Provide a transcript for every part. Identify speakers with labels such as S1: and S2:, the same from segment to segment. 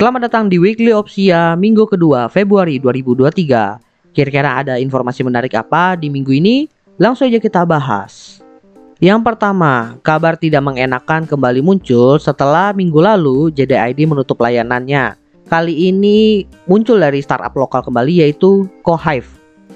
S1: Selamat datang di Weekly Opsia minggu kedua Februari 2023. Kira-kira ada informasi menarik apa di minggu ini? Langsung aja kita bahas. Yang pertama, kabar tidak mengenakan kembali muncul setelah minggu lalu JDID menutup layanannya. Kali ini muncul dari startup lokal kembali yaitu Cohive.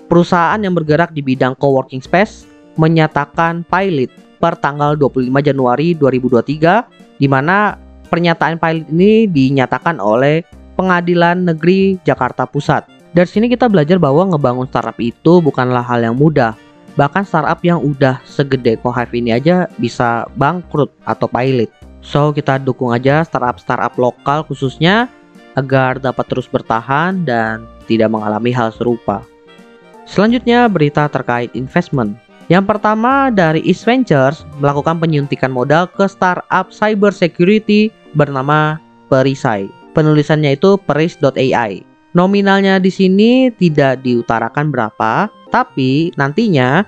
S1: Perusahaan yang bergerak di bidang coworking space menyatakan pilot per tanggal 25 Januari 2023 di mana pernyataan pilot ini dinyatakan oleh Pengadilan Negeri Jakarta Pusat. Dari sini kita belajar bahwa ngebangun startup itu bukanlah hal yang mudah. Bahkan startup yang udah segede Cohive ini aja bisa bangkrut atau pilot. So kita dukung aja startup-startup lokal khususnya agar dapat terus bertahan dan tidak mengalami hal serupa. Selanjutnya berita terkait investment. Yang pertama dari East Ventures melakukan penyuntikan modal ke startup cyber security bernama Perisai. Penulisannya itu peris.ai. Nominalnya di sini tidak diutarakan berapa, tapi nantinya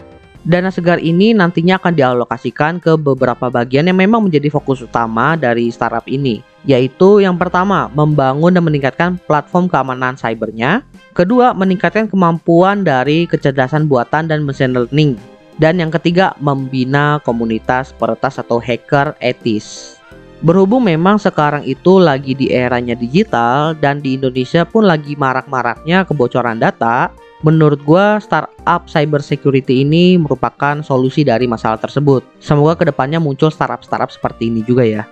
S1: dana segar ini nantinya akan dialokasikan ke beberapa bagian yang memang menjadi fokus utama dari startup ini, yaitu yang pertama, membangun dan meningkatkan platform keamanan cybernya. Kedua, meningkatkan kemampuan dari kecerdasan buatan dan mesin learning dan yang ketiga, membina komunitas peretas atau hacker etis. Berhubung memang sekarang itu lagi di eranya digital dan di Indonesia pun lagi marak-maraknya kebocoran data, menurut gua startup cyber security ini merupakan solusi dari masalah tersebut. Semoga ke depannya muncul startup-startup seperti ini juga ya.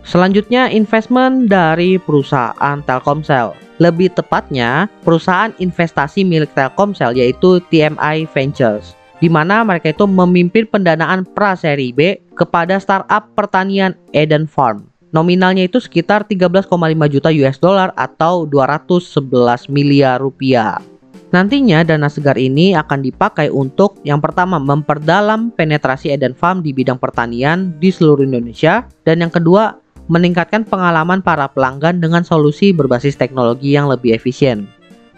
S1: Selanjutnya investment dari perusahaan Telkomsel. Lebih tepatnya perusahaan investasi milik Telkomsel yaitu TMI Ventures di mana mereka itu memimpin pendanaan pra seri B kepada startup pertanian Eden Farm. Nominalnya itu sekitar 13,5 juta US dollar atau 211 miliar rupiah. Nantinya dana segar ini akan dipakai untuk yang pertama memperdalam penetrasi Eden Farm di bidang pertanian di seluruh Indonesia dan yang kedua meningkatkan pengalaman para pelanggan dengan solusi berbasis teknologi yang lebih efisien.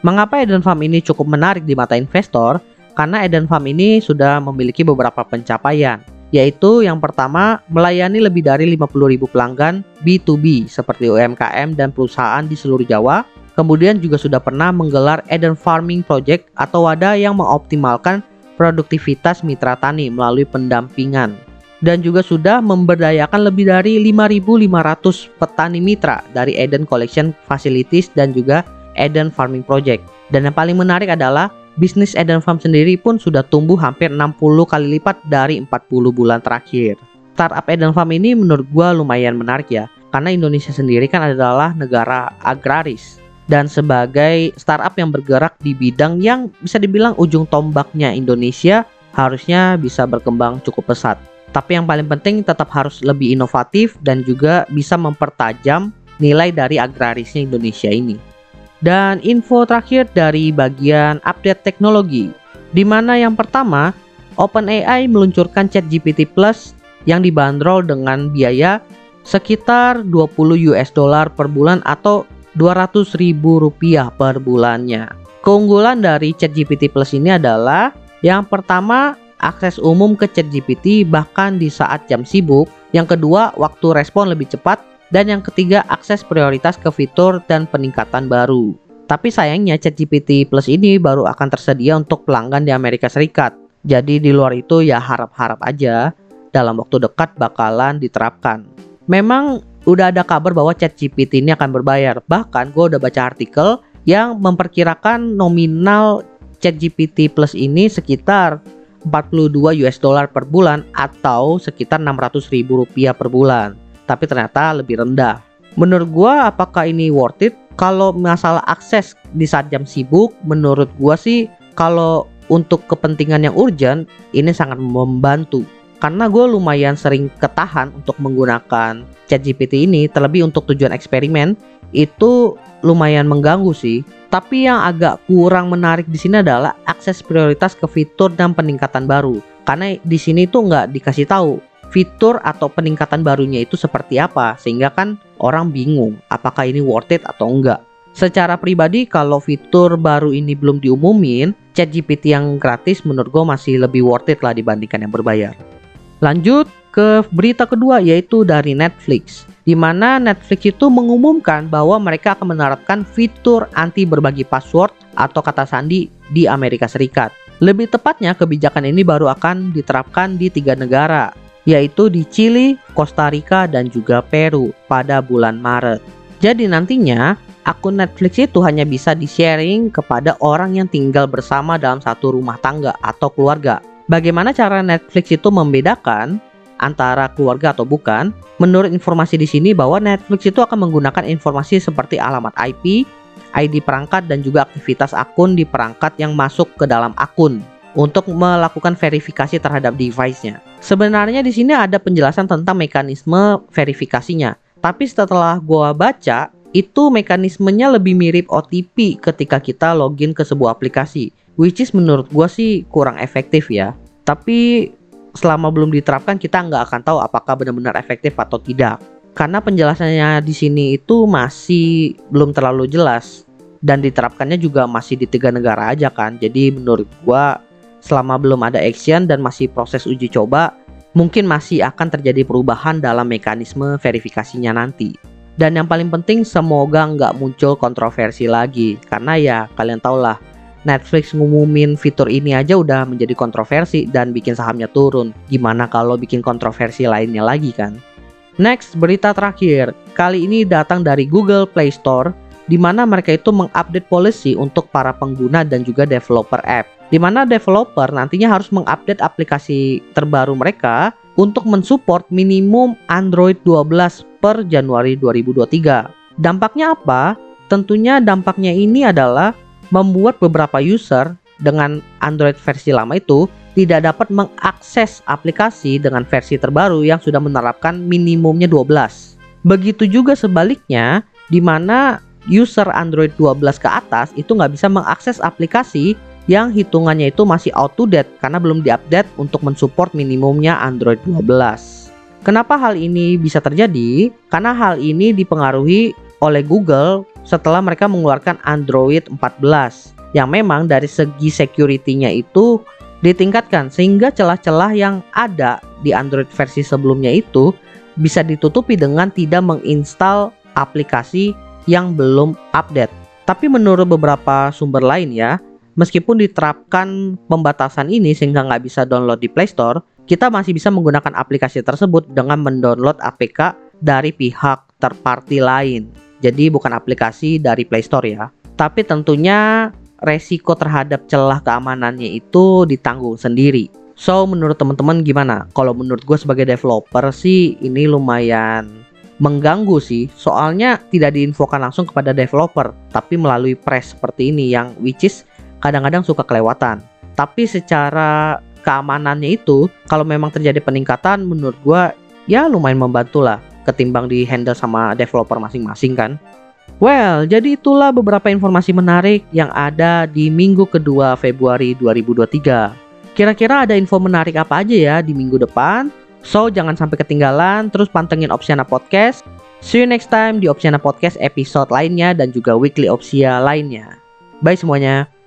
S1: Mengapa Eden Farm ini cukup menarik di mata investor? Karena Eden Farm ini sudah memiliki beberapa pencapaian yaitu yang pertama melayani lebih dari 50.000 pelanggan B2B seperti UMKM dan perusahaan di seluruh Jawa. Kemudian juga sudah pernah menggelar Eden Farming Project atau wadah yang mengoptimalkan produktivitas mitra tani melalui pendampingan. Dan juga sudah memberdayakan lebih dari 5.500 petani mitra dari Eden Collection Facilities dan juga Eden Farming Project. Dan yang paling menarik adalah bisnis Eden Farm sendiri pun sudah tumbuh hampir 60 kali lipat dari 40 bulan terakhir. Startup Eden Farm ini menurut gue lumayan menarik ya, karena Indonesia sendiri kan adalah negara agraris. Dan sebagai startup yang bergerak di bidang yang bisa dibilang ujung tombaknya Indonesia, harusnya bisa berkembang cukup pesat. Tapi yang paling penting tetap harus lebih inovatif dan juga bisa mempertajam nilai dari agrarisnya Indonesia ini. Dan info terakhir dari bagian update teknologi, di mana yang pertama, OpenAI meluncurkan ChatGPT Plus yang dibanderol dengan biaya sekitar 20 US dollar per bulan atau 200 ribu rupiah per bulannya. Keunggulan dari ChatGPT Plus ini adalah yang pertama akses umum ke ChatGPT bahkan di saat jam sibuk. Yang kedua, waktu respon lebih cepat dan yang ketiga, akses prioritas ke fitur dan peningkatan baru. Tapi sayangnya ChatGPT Plus ini baru akan tersedia untuk pelanggan di Amerika Serikat. Jadi di luar itu ya harap-harap aja dalam waktu dekat bakalan diterapkan. Memang udah ada kabar bahwa ChatGPT ini akan berbayar. Bahkan gue udah baca artikel yang memperkirakan nominal ChatGPT Plus ini sekitar 42 US dollar per bulan atau sekitar 600 ribu rupiah per bulan tapi ternyata lebih rendah. Menurut gua apakah ini worth it? Kalau masalah akses di saat jam sibuk, menurut gua sih kalau untuk kepentingan yang urgent ini sangat membantu. Karena gue lumayan sering ketahan untuk menggunakan ChatGPT ini terlebih untuk tujuan eksperimen itu lumayan mengganggu sih. Tapi yang agak kurang menarik di sini adalah akses prioritas ke fitur dan peningkatan baru. Karena di sini tuh nggak dikasih tahu fitur atau peningkatan barunya itu seperti apa sehingga kan orang bingung apakah ini worth it atau enggak. Secara pribadi kalau fitur baru ini belum diumumin, ChatGPT yang gratis menurut gue masih lebih worth it lah dibandingkan yang berbayar. Lanjut ke berita kedua yaitu dari Netflix. di mana Netflix itu mengumumkan bahwa mereka akan menerapkan fitur anti berbagi password atau kata sandi di Amerika Serikat. Lebih tepatnya, kebijakan ini baru akan diterapkan di tiga negara, yaitu di Chili, Costa Rica, dan juga Peru pada bulan Maret. Jadi nantinya, akun Netflix itu hanya bisa di-sharing kepada orang yang tinggal bersama dalam satu rumah tangga atau keluarga. Bagaimana cara Netflix itu membedakan antara keluarga atau bukan? Menurut informasi di sini bahwa Netflix itu akan menggunakan informasi seperti alamat IP, ID perangkat dan juga aktivitas akun di perangkat yang masuk ke dalam akun untuk melakukan verifikasi terhadap device-nya. Sebenarnya di sini ada penjelasan tentang mekanisme verifikasinya, tapi setelah gua baca itu mekanismenya lebih mirip OTP ketika kita login ke sebuah aplikasi, which is menurut gua sih kurang efektif ya. Tapi selama belum diterapkan kita nggak akan tahu apakah benar-benar efektif atau tidak. Karena penjelasannya di sini itu masih belum terlalu jelas dan diterapkannya juga masih di tiga negara aja kan. Jadi menurut gua selama belum ada action dan masih proses uji coba, mungkin masih akan terjadi perubahan dalam mekanisme verifikasinya nanti. Dan yang paling penting semoga nggak muncul kontroversi lagi karena ya kalian tau lah Netflix ngumumin fitur ini aja udah menjadi kontroversi dan bikin sahamnya turun. Gimana kalau bikin kontroversi lainnya lagi kan? Next, berita terakhir. Kali ini datang dari Google Play Store di mana mereka itu mengupdate policy untuk para pengguna dan juga developer app. Di mana developer nantinya harus mengupdate aplikasi terbaru mereka untuk mensupport minimum Android 12 per Januari 2023. Dampaknya apa? Tentunya dampaknya ini adalah membuat beberapa user dengan Android versi lama itu tidak dapat mengakses aplikasi dengan versi terbaru yang sudah menerapkan minimumnya 12. Begitu juga sebaliknya, di mana user Android 12 ke atas itu nggak bisa mengakses aplikasi yang hitungannya itu masih out to date karena belum diupdate untuk mensupport minimumnya Android 12. Kenapa hal ini bisa terjadi? Karena hal ini dipengaruhi oleh Google setelah mereka mengeluarkan Android 14 yang memang dari segi security-nya itu ditingkatkan sehingga celah-celah yang ada di Android versi sebelumnya itu bisa ditutupi dengan tidak menginstal aplikasi yang belum update. Tapi menurut beberapa sumber lain ya, meskipun diterapkan pembatasan ini sehingga nggak bisa download di Play Store, kita masih bisa menggunakan aplikasi tersebut dengan mendownload APK dari pihak terparty lain. Jadi bukan aplikasi dari Play Store ya. Tapi tentunya resiko terhadap celah keamanannya itu ditanggung sendiri. So menurut teman-teman gimana? Kalau menurut gue sebagai developer sih ini lumayan mengganggu sih. Soalnya tidak diinfokan langsung kepada developer, tapi melalui press seperti ini yang which is kadang-kadang suka kelewatan. Tapi secara keamanannya itu kalau memang terjadi peningkatan menurut gue ya lumayan membantu lah ketimbang di handle sama developer masing-masing kan. Well, jadi itulah beberapa informasi menarik yang ada di minggu kedua Februari 2023. Kira-kira ada info menarik apa aja ya di minggu depan? So, jangan sampai ketinggalan, terus pantengin Opsiana Podcast. See you next time di Opsiana Podcast episode lainnya dan juga weekly Opsia lainnya. Bye semuanya.